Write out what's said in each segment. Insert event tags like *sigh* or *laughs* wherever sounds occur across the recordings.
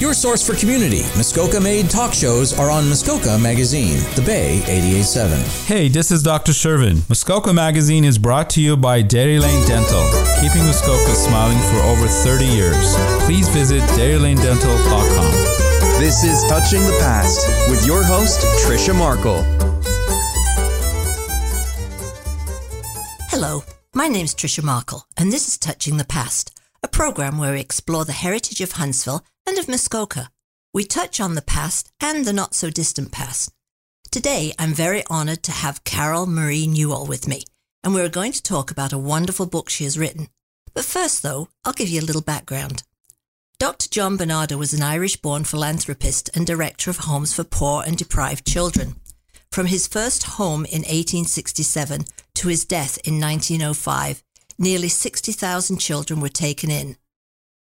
Your source for community, Muskoka made talk shows are on Muskoka Magazine, The Bay 88.7. Hey, this is Dr. Shervin. Muskoka Magazine is brought to you by Dairy Lane Dental, keeping Muskoka smiling for over 30 years. Please visit dairylanedental.com. This is Touching the Past with your host, Trisha Markle. Hello, my name's Trisha Markle, and this is Touching the Past, a program where we explore the heritage of Huntsville and of Muskoka. We touch on the past and the not so distant past. Today, I'm very honored to have Carol Marie Newell with me, and we're going to talk about a wonderful book she has written. But first, though, I'll give you a little background. Dr. John Barnardo was an Irish born philanthropist and director of homes for poor and deprived children. From his first home in 1867 to his death in 1905, nearly 60,000 children were taken in.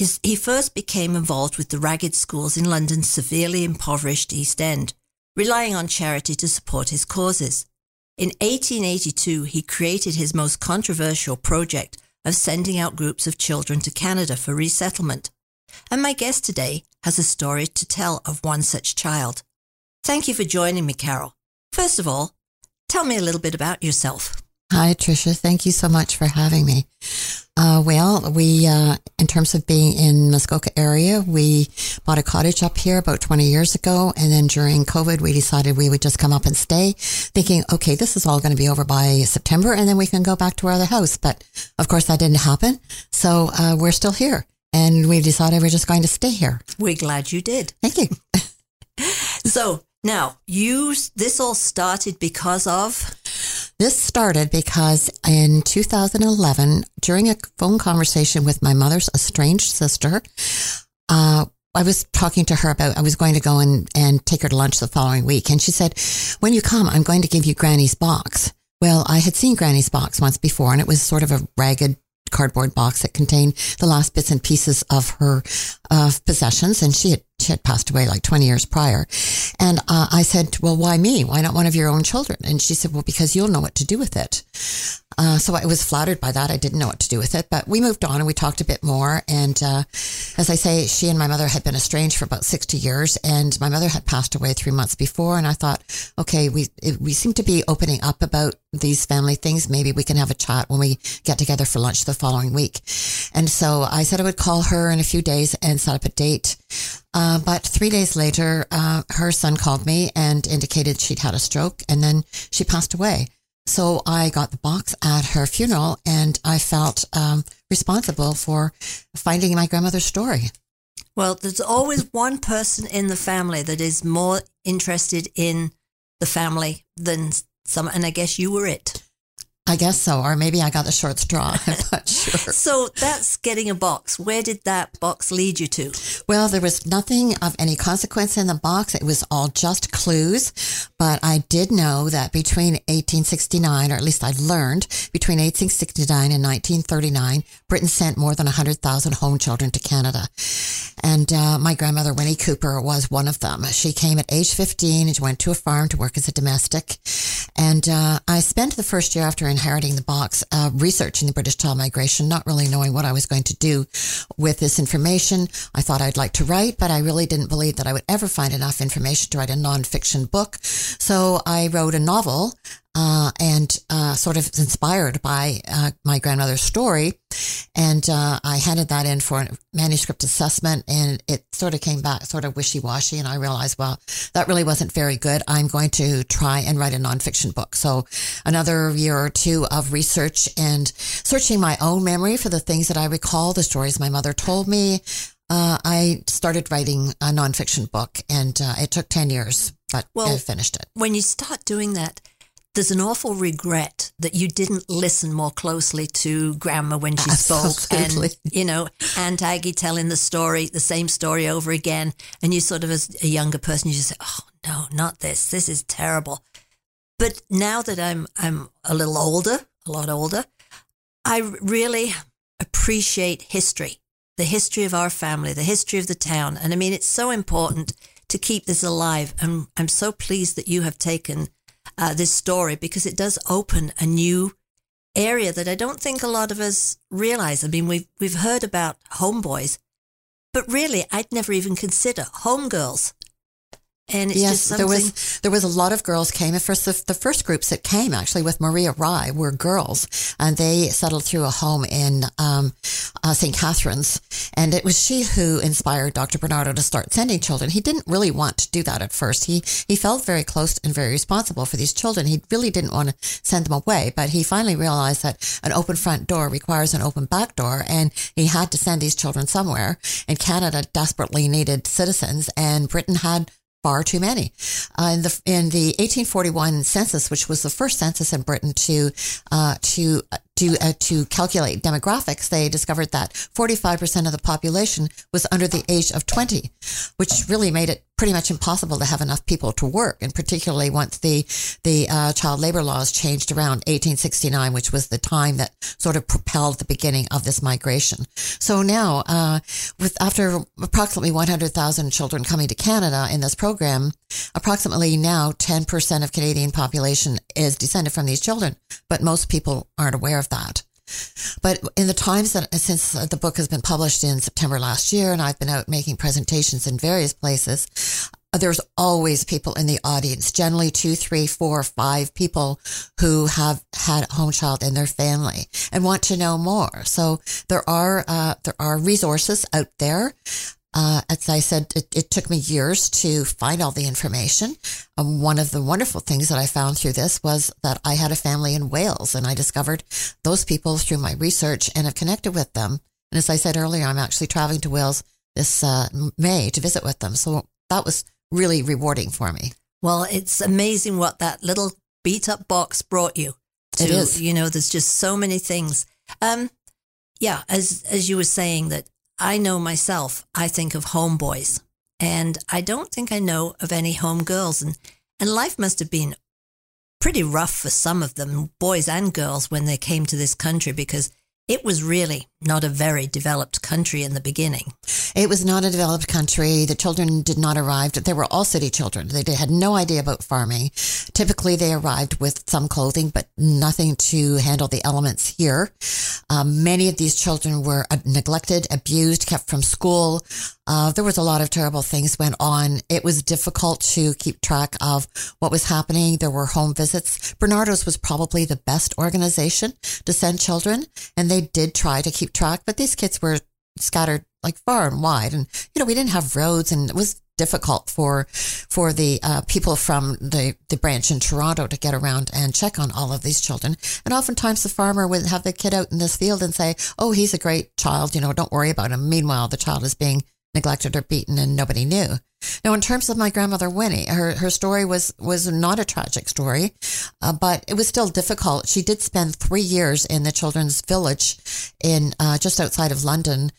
His, he first became involved with the ragged schools in London's severely impoverished East End, relying on charity to support his causes. In 1882, he created his most controversial project of sending out groups of children to Canada for resettlement. And my guest today has a story to tell of one such child. Thank you for joining me, Carol. First of all, tell me a little bit about yourself. Hi, Tricia. Thank you so much for having me. Uh, well, we, uh, in terms of being in Muskoka area, we bought a cottage up here about 20 years ago. And then during COVID, we decided we would just come up and stay thinking, okay, this is all going to be over by September and then we can go back to our other house. But of course that didn't happen. So, uh, we're still here and we decided we're just going to stay here. We're glad you did. Thank you. *laughs* so now you, this all started because of this started because in 2011, during a phone conversation with my mother's estranged sister, uh, I was talking to her about I was going to go and, and take her to lunch the following week. And she said, when you come, I'm going to give you Granny's box. Well, I had seen Granny's box once before and it was sort of a ragged cardboard box that contained the last bits and pieces of her uh, possessions. And she had she had passed away like 20 years prior. And uh, I said, well, why me? Why not one of your own children? And she said, well, because you'll know what to do with it. Uh, so I was flattered by that. I didn't know what to do with it, but we moved on and we talked a bit more. And uh, as I say, she and my mother had been estranged for about 60 years, and my mother had passed away three months before. And I thought, okay, we we seem to be opening up about these family things. Maybe we can have a chat when we get together for lunch the following week. And so I said I would call her in a few days and set up a date. Uh, but three days later, uh, her son called me and indicated she'd had a stroke, and then she passed away. So I got the box at her funeral and I felt um, responsible for finding my grandmother's story. Well, there's always one person in the family that is more interested in the family than some, and I guess you were it. I guess so, or maybe I got the short straw. *laughs* I'm not sure. so that's getting a box. Where did that box lead you to? Well, there was nothing of any consequence in the box. It was all just clues. But I did know that between 1869, or at least I learned between 1869 and 1939, Britain sent more than 100,000 home children to Canada. And uh, my grandmother, Winnie Cooper, was one of them. She came at age 15 and went to a farm to work as a domestic. And uh, I spent the first year after inheriting the box, uh, researching the British child migration, not really knowing what I was going to do with this information. I thought I'd like to write, but I really didn't believe that I would ever find enough information to write a nonfiction book. So I wrote a novel uh, and uh, sort of inspired by uh, my grandmother's story. And uh, I handed that in for a manuscript assessment, and it sort of came back sort of wishy washy. And I realized, well, that really wasn't very good. I'm going to try and write a nonfiction book. So another year or two of research and searching my own memory for the things that I recall, the stories my mother told me. Uh, I started writing a nonfiction book, and uh, it took ten years, but well, I finished it. When you start doing that, there's an awful regret that you didn't listen more closely to grandma when she Absolutely. *laughs* spoke and you know aunt aggie telling the story the same story over again. And you sort of as a younger person you just say oh no not this. This is terrible. But now that i'm i'm a little older a lot older i really appreciate history the history of our family the history of the town. And i mean it's so important to keep this alive. And i'm so pleased that you have taken uh, this story because it does open a new area that I don't think a lot of us realize. I mean, we've we've heard about homeboys, but really, I'd never even consider homegirls. And it's yes, just something. there was there was a lot of girls came. At first, the, the first groups that came actually with Maria Rye were girls, and they settled through a home in um, uh, St. Catharines, and it was she who inspired Dr. Barnardo to start sending children. He didn't really want to do that at first. He he felt very close and very responsible for these children. He really didn't want to send them away, but he finally realized that an open front door requires an open back door, and he had to send these children somewhere. And Canada desperately needed citizens, and Britain had far too many. Uh, in the in the 1841 census, which was the first census in Britain to uh, to to uh, to calculate demographics, they discovered that 45% of the population was under the age of 20, which really made it pretty much impossible to have enough people to work, and particularly once the the uh, child labor laws changed around 1869, which was the time that sort of propelled the beginning of this migration. So now, uh, with after approximately 100,000 children coming to Canada in this program, approximately now 10% of Canadian population is descended from these children, but most people aren't aware of that. But in the times that since the book has been published in September last year, and I've been out making presentations in various places, there's always people in the audience, generally two, three, four, five people who have had a home child in their family and want to know more. So there are uh, there are resources out there. Uh, as I said, it, it, took me years to find all the information. Um, one of the wonderful things that I found through this was that I had a family in Wales and I discovered those people through my research and have connected with them. And as I said earlier, I'm actually traveling to Wales this uh, May to visit with them. So that was really rewarding for me. Well, it's amazing what that little beat up box brought you. To, it is. You know, there's just so many things. Um, yeah, as as you were saying that I know myself, I think of homeboys, and I don't think I know of any homegirls. And, and life must have been pretty rough for some of them, boys and girls, when they came to this country because it was really not a very developed country in the beginning. It was not a developed country. The children did not arrive. They were all city children. They had no idea about farming. Typically, they arrived with some clothing, but nothing to handle the elements here. Um, many of these children were neglected, abused, kept from school. Uh, there was a lot of terrible things went on. It was difficult to keep track of what was happening. There were home visits. Barnardo's was probably the best organization to send children, and they did try to keep track, but these kids were scattered like far and wide. And, you know, we didn't have roads and it was difficult for, for the uh, people from the, the branch in Toronto to get around and check on all of these children. And oftentimes the farmer would have the kid out in this field and say, Oh, he's a great child. You know, don't worry about him. Meanwhile, the child is being neglected or beaten and nobody knew. Now, in terms of my grandmother Winnie, her her story was was not a tragic story, uh, but it was still difficult. She did spend three years in the children's village in uh, just outside of London,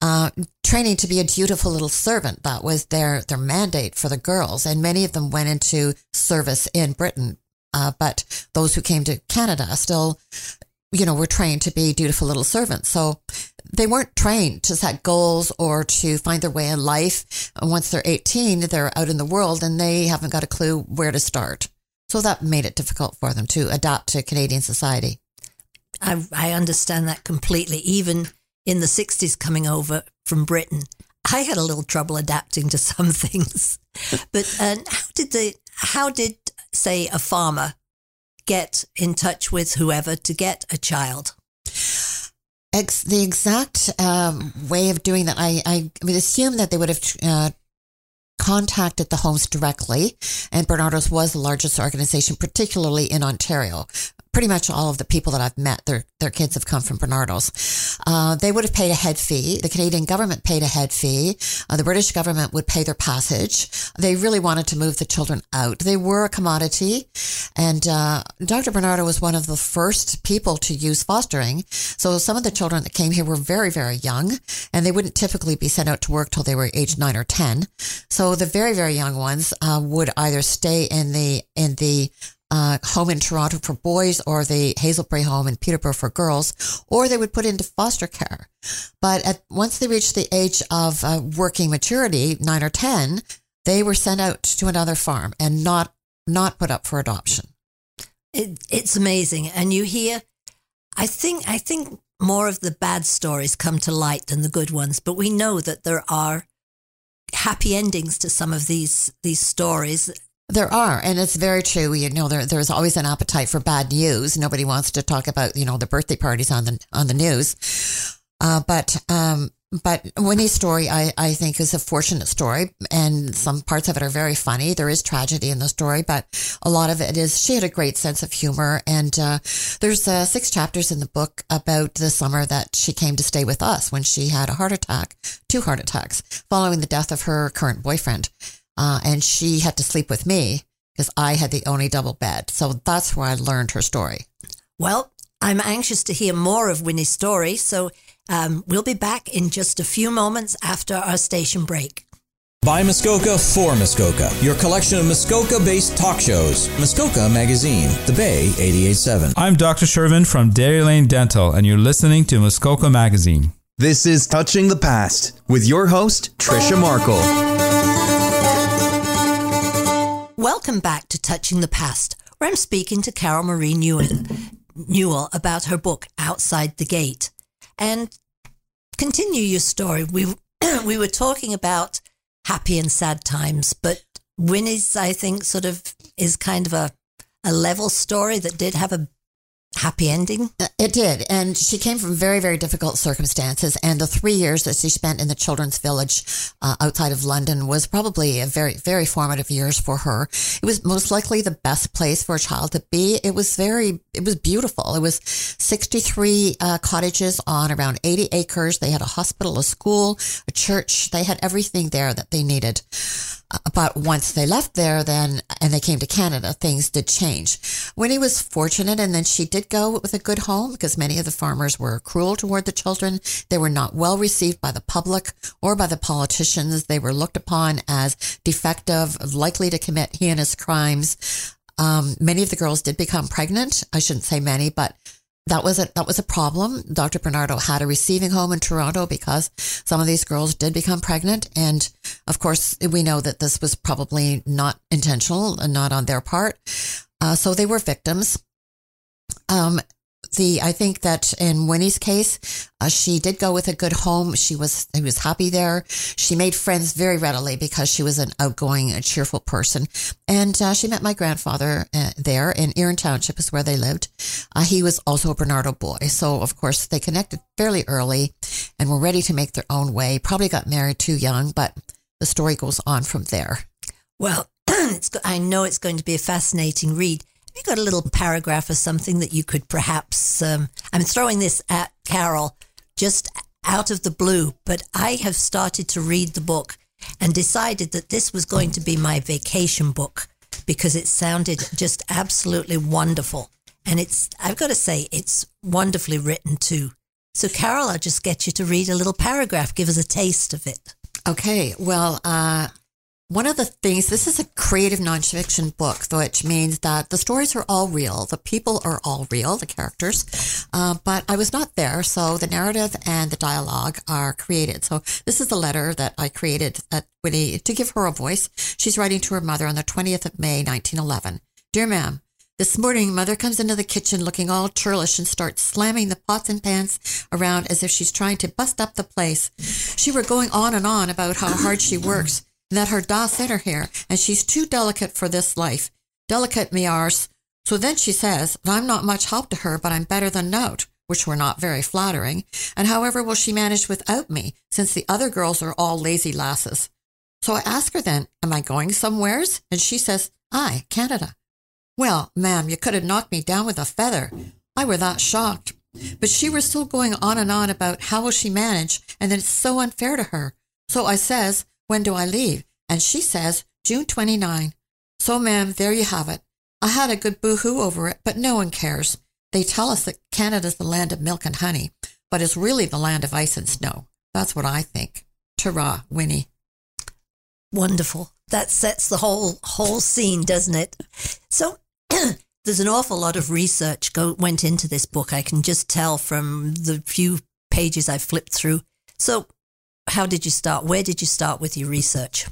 uh, training to be a dutiful little servant. That was their their mandate for the girls, and many of them went into service in Britain. Uh, but those who came to Canada still you know, were trained to be dutiful little servants. So they weren't trained to set goals or to find their way in life. Once they're 18, they're out in the world and they haven't got a clue where to start. So that made it difficult for them to adapt to Canadian society. I, I understand that completely. Even in the 60s, coming over from Britain, I had a little trouble adapting to some *laughs* things. but uh, how did the, how did, say, a farmer get in touch with whoever to get a child? Ex- the exact um, way of doing that, I, I would assume that they would have uh, contacted the homes directly, and Barnardo's was the largest organization, particularly in Ontario pretty much all of the people that I've met, their their kids have come from Barnardo's. Uh, they would have paid a head fee. The Canadian government paid a head fee. Uh, the British government would pay their passage. They really wanted to move the children out. They were a commodity, and uh, Dr. Barnardo was one of the first people to use fostering. So some of the children that came here were very very young, and they wouldn't typically be sent out to work till they were age nine or ten. So the very very young ones uh, would either stay in the in the uh, home in Toronto for boys or the Hazel Brae home in Peterborough for girls, or they would put into foster care. But at, once they reached the age of uh, working maturity, nine or 10, they were sent out to another farm and not, not put up for adoption. It, it's amazing. And you hear, I think, I think more of the bad stories come to light than the good ones, but we know that there are happy endings to some of these these stories. There are, and it's very true. You know, there there's always an appetite for bad news. Nobody wants to talk about you know the birthday parties on the on the news. Uh, but um, but Winnie's story, I, I think, is a fortunate story, and some parts of it are very funny. There is tragedy in the story, but a lot of it is she had a great sense of humor. And uh, there's uh, six chapters in the book about the summer that she came to stay with us when she had a heart attack, two heart attacks, following the death of her current boyfriend. Uh, and she had to sleep with me because I had the only double bed. So that's where I learned her story. Well, I'm anxious to hear more of Winnie's story, so um, we'll be back in just a few moments after our station break. By Muskoka for Muskoka, your collection of Muskoka based talk shows. Muskoka Magazine, The Bay 887. I'm Dr. Shervin from Dairy Lane Dental, and you're listening to Muskoka Magazine. This is Touching the Past with your host, Trisha Markle. Welcome back to Touching the Past, where I'm speaking to Carol Marie Newell, Newell about her book, Outside the Gate. And continue your story. We *clears throat* we were talking about happy and sad times, but Winnie's, I think, sort of is kind of a a level story that did have a happy ending. Uh, It did. And she came from very, very difficult circumstances. And the three years that she spent in the children's village uh, outside of London was probably a very, very formative years for her. It was most likely the best place for a child to be. It was very, it was beautiful. It was 63 uh, cottages on around 80 acres. They had a hospital, a school, a church. They had everything there that they needed. But once they left there, then, and they came to Canada, things did change. Winnie was fortunate and then she did go with a good home because many of the farmers were cruel toward the children. They were not well received by the public or by the politicians. They were looked upon as defective, likely to commit heinous crimes. Um, many of the girls did become pregnant. I shouldn't say many, but that was a that was a problem. Dr. Barnardo had a receiving home in Toronto because some of these girls did become pregnant, and of course we know that this was probably not intentional and not on their part. Uh, so they were victims. Um, the I think that in Winnie's case, uh, she did go with a good home. She was he was happy there. She made friends very readily because she was an outgoing, a cheerful person, and uh, she met my grandfather uh, there in Erin Township, is where they lived. Uh, he was also a Barnardo boy, so of course they connected fairly early, and were ready to make their own way. Probably got married too young, but the story goes on from there. Well, *clears throat* it's, I know it's going to be a fascinating read. Have you got a little paragraph or something that you could perhaps? Um, I'm throwing this at Carol just out of the blue, but I have started to read the book and decided that this was going to be my vacation book because it sounded just absolutely wonderful. And it's, I've got to say, it's wonderfully written too. So, Carol, I'll just get you to read a little paragraph, give us a taste of it. Okay, well, uh, one of the things, this is a creative nonfiction book, which means that the stories are all real. The people are all real, the characters. Uh, but I was not there, so the narrative and the dialogue are created. So this is the letter that I created at Winnie to give her a voice. She's writing to her mother on the 20th of May, 1911. Dear ma'am, this morning, mother comes into the kitchen looking all churlish and starts slamming the pots and pans around as if she's trying to bust up the place. She were going on and on about how hard she works that her da sent her here and she's too delicate for this life. Delicate me arse. So then she says that I'm not much help to her, but I'm better than nout, which were not very flattering. And however will she manage without me, since the other girls are all lazy lasses? So I ask her then, am I going somewheres? And she says, aye, Canada. Well, ma'am, you could have knocked me down with a feather. I were that shocked. But she was still going on and on about how will she manage, and that it's so unfair to her. So I says, when do I leave? And she says, June 29. So, ma'am, there you have it. I had a good boo-hoo over it, but no one cares. They tell us that Canada's the land of milk and honey, but it's really the land of ice and snow. That's what I think. Ta-ra, Winnie. Wonderful. That sets the whole whole scene, doesn't it? So *clears throat* there's an awful lot of research go went into this book. I can just tell from the few pages I've flipped through. So how did you start? Where did you start with your research?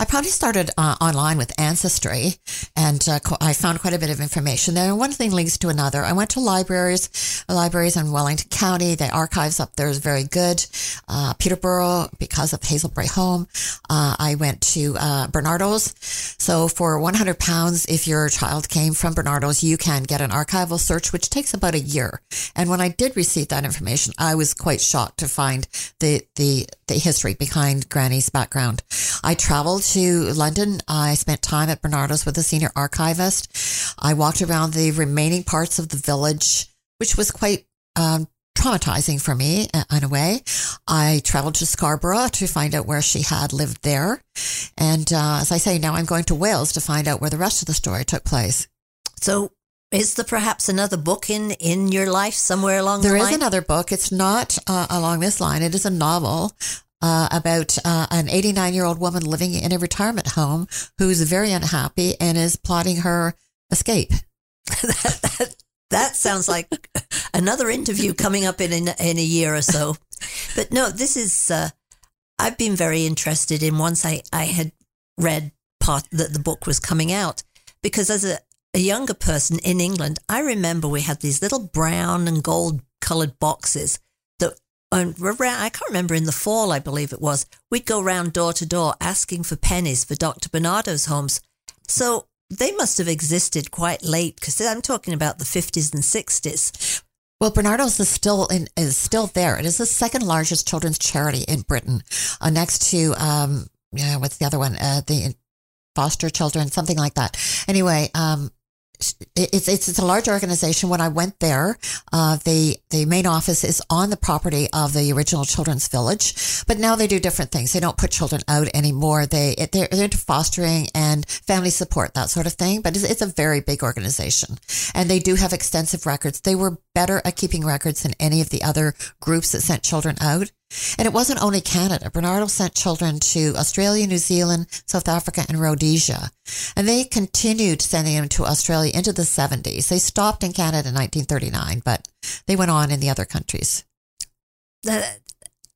I probably started uh, online with Ancestry, and uh, co- I found quite a bit of information there. And one thing leads to another. I went to libraries, libraries in Wellington County. The archives up there is very good. Uh, Peterborough, because of Hazel Brae Home. Uh, I went to uh, Barnardo's. So for 100 pounds, if your child came from Barnardo's, you can get an archival search, which takes about a year. And when I did receive that information, I was quite shocked to find the the the history behind Granny's background. I traveled to London. I spent time at Barnardo's with a senior archivist. I walked around the remaining parts of the village, which was quite um, traumatizing for me uh, in a way. I traveled to Scarborough to find out where she had lived there. And uh, as I say, now I'm going to Wales to find out where the rest of the story took place. So, is there perhaps another book in in your life somewhere along There the line? There is another book. It's not uh, along this line. It is a novel uh, about uh, an 89 year old woman living in a retirement home who's very unhappy and is plotting her escape. *laughs* that, that, that sounds like another interview coming up in in, in a year or so. But no, this is. Uh, I've been very interested in once I I had read part that the book was coming out because as a a younger person in England, I remember we had these little brown and gold colored boxes that and around, I can't remember in the fall, I believe it was, we'd go round door to door asking for pennies for Dr. Barnardo's homes. So they must have existed quite late because I'm talking about the 50s and 60s. Well, Barnardo's is still in, is still there. It is the second largest children's charity in Britain, uh, next to um, yeah, what's the other one? Uh, the foster children, something like that. Anyway, um, it's, it's it's a large organization. When I went there, uh, the the main office is on the property of the original Children's Village, but now they do different things. They don't put children out anymore. They they're, they're into fostering and family support, that sort of thing. But it's, it's a very big organization, and they do have extensive records. They were better at keeping records than any of the other groups that sent children out. And it wasn't only Canada. Barnardo sent children to Australia, New Zealand, South Africa, and Rhodesia. And they continued sending them to Australia into the 70s. They stopped in Canada in 1939, but they went on in the other countries.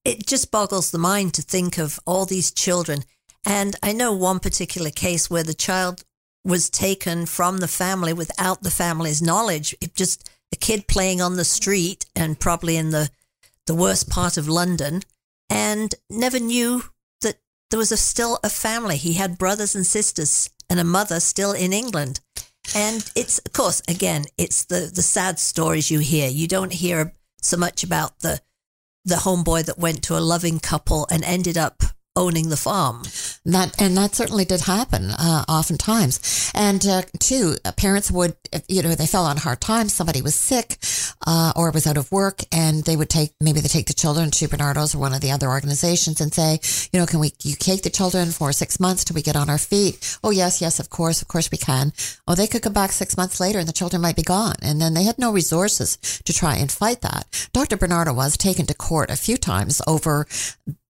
It just boggles the mind to think of all these children. And I know one particular case where the child was taken from the family without the family's knowledge. It just a kid playing on the street and probably in the the worst part of London and never knew that there was a, still a family. He had brothers and sisters and a mother still in England. And it's, of course, again, it's the, the sad stories you hear. You don't hear so much about the, the homeboy that went to a loving couple and ended up owning the farm. That and that certainly did happen uh, oftentimes. And uh, too, uh, parents would, you know, they fell on hard times. Somebody was sick uh, or was out of work, and they would take maybe they take the children to Barnardo's or one of the other organizations and say, you know, can we you take the children for six months till we get on our feet? Oh yes, yes, of course, of course we can. Oh, they could come back six months later and the children might be gone, and then they had no resources to try and fight that. Dr. Barnardo was taken to court a few times over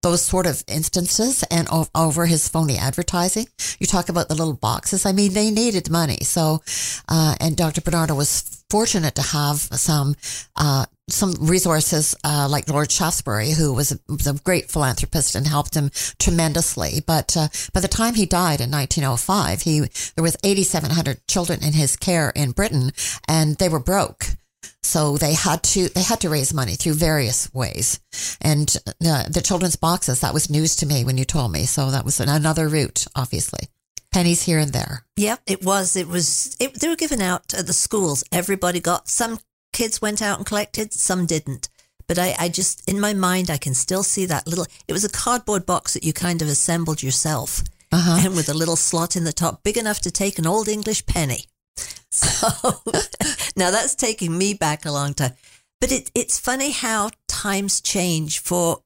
those sort of instances and over his phony advertising. You talk about the little boxes. I mean, they needed money. So, uh, and Dr. Barnardo was fortunate to have some, uh, some resources, uh, like Lord Shaftesbury, who was a, was a great philanthropist and helped him tremendously. But, uh, by the time he died in 1905, he, there was 8,700 children in his care in Britain and they were broke. So they had to they had to raise money through various ways, and uh, the children's boxes that was news to me when you told me. So that was another route, obviously. Pennies here and there. Yep, it was. It was. It, they were given out at the schools. Everybody got. Some kids went out and collected. Some didn't. But I, I just, in my mind, I can still see that little. It was a cardboard box that you kind of assembled yourself, Uh-huh. and with a little slot in the top, big enough to take an old English penny. *laughs* So now that's taking me back a long time. But it, it's funny how times change. For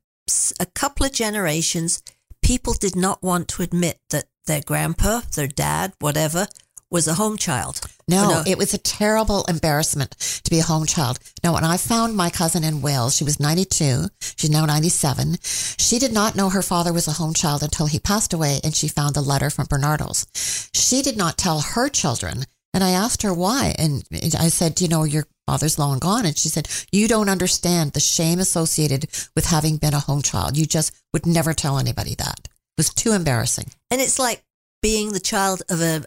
a couple of generations, people did not want to admit that their grandpa, their dad, whatever, was a home child. No, no. it was a terrible embarrassment to be a home child. Now, when I found my cousin in Wales, she was 92. She's now 97. She did not know her father was a home child until he passed away and she found the letter from Barnardo's. She did not tell her children. And I asked her why. And I said, you know, your father's long gone. And she said, you don't understand the shame associated with having been a home child. You just would never tell anybody that. It was too embarrassing. And it's like being the child of a,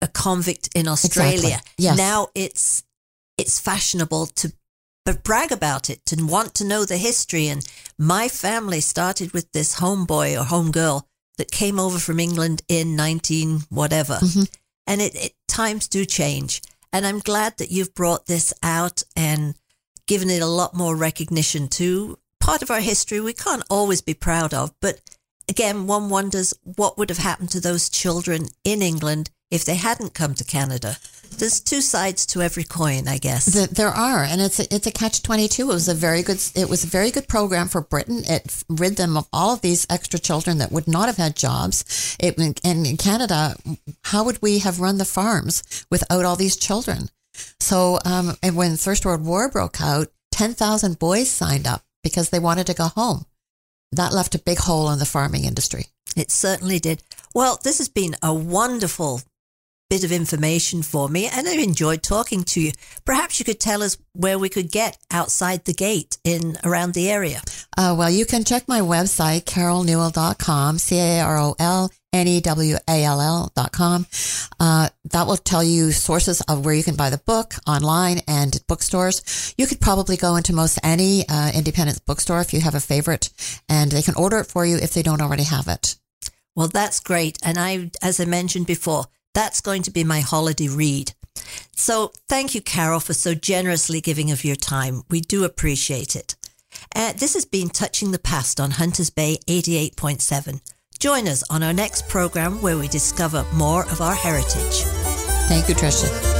a convict in Australia. Exactly. Yes. Now it's it's fashionable to but brag about it, to want to know the history. And my family started with this homeboy or homegirl that came over from England in 19 whatever. Mhm. And it, it times do change. And I'm glad that you've brought this out and given it a lot more recognition to part of our history we can't always be proud of. But again, one wonders what would have happened to those children in England if they hadn't come to Canada. There's two sides to every coin, I guess. Th- There are, and it's a, it's a catch twenty two. It was a very good it was a very good program for Britain. It rid them of all of these extra children that would not have had jobs. It and in Canada, how would we have run the farms without all these children? So, um, and when First World War broke out, ten thousand boys signed up because they wanted to go home. That left a big hole in the farming industry. It certainly did. Well, this has been a wonderful bit of information for me, and I've enjoyed talking to you. Perhaps you could tell us where we could get outside the gate in around the area. Uh, well, you can check my website, carolnewell.com, C A R O L N E W A L L.com. Uh, that will tell you sources of where you can buy the book online and at bookstores. You could probably go into most any uh, independent bookstore if you have a favorite, and they can order it for you if they don't already have it. Well, that's great. And I, as I mentioned before, that's going to be my holiday read. So thank you, Carol, for so generously giving of your time. We do appreciate it. Uh, this has been Touching the Past on Hunters Bay 88.7. Join us on our next program where we discover more of our heritage. Thank you, Tricia.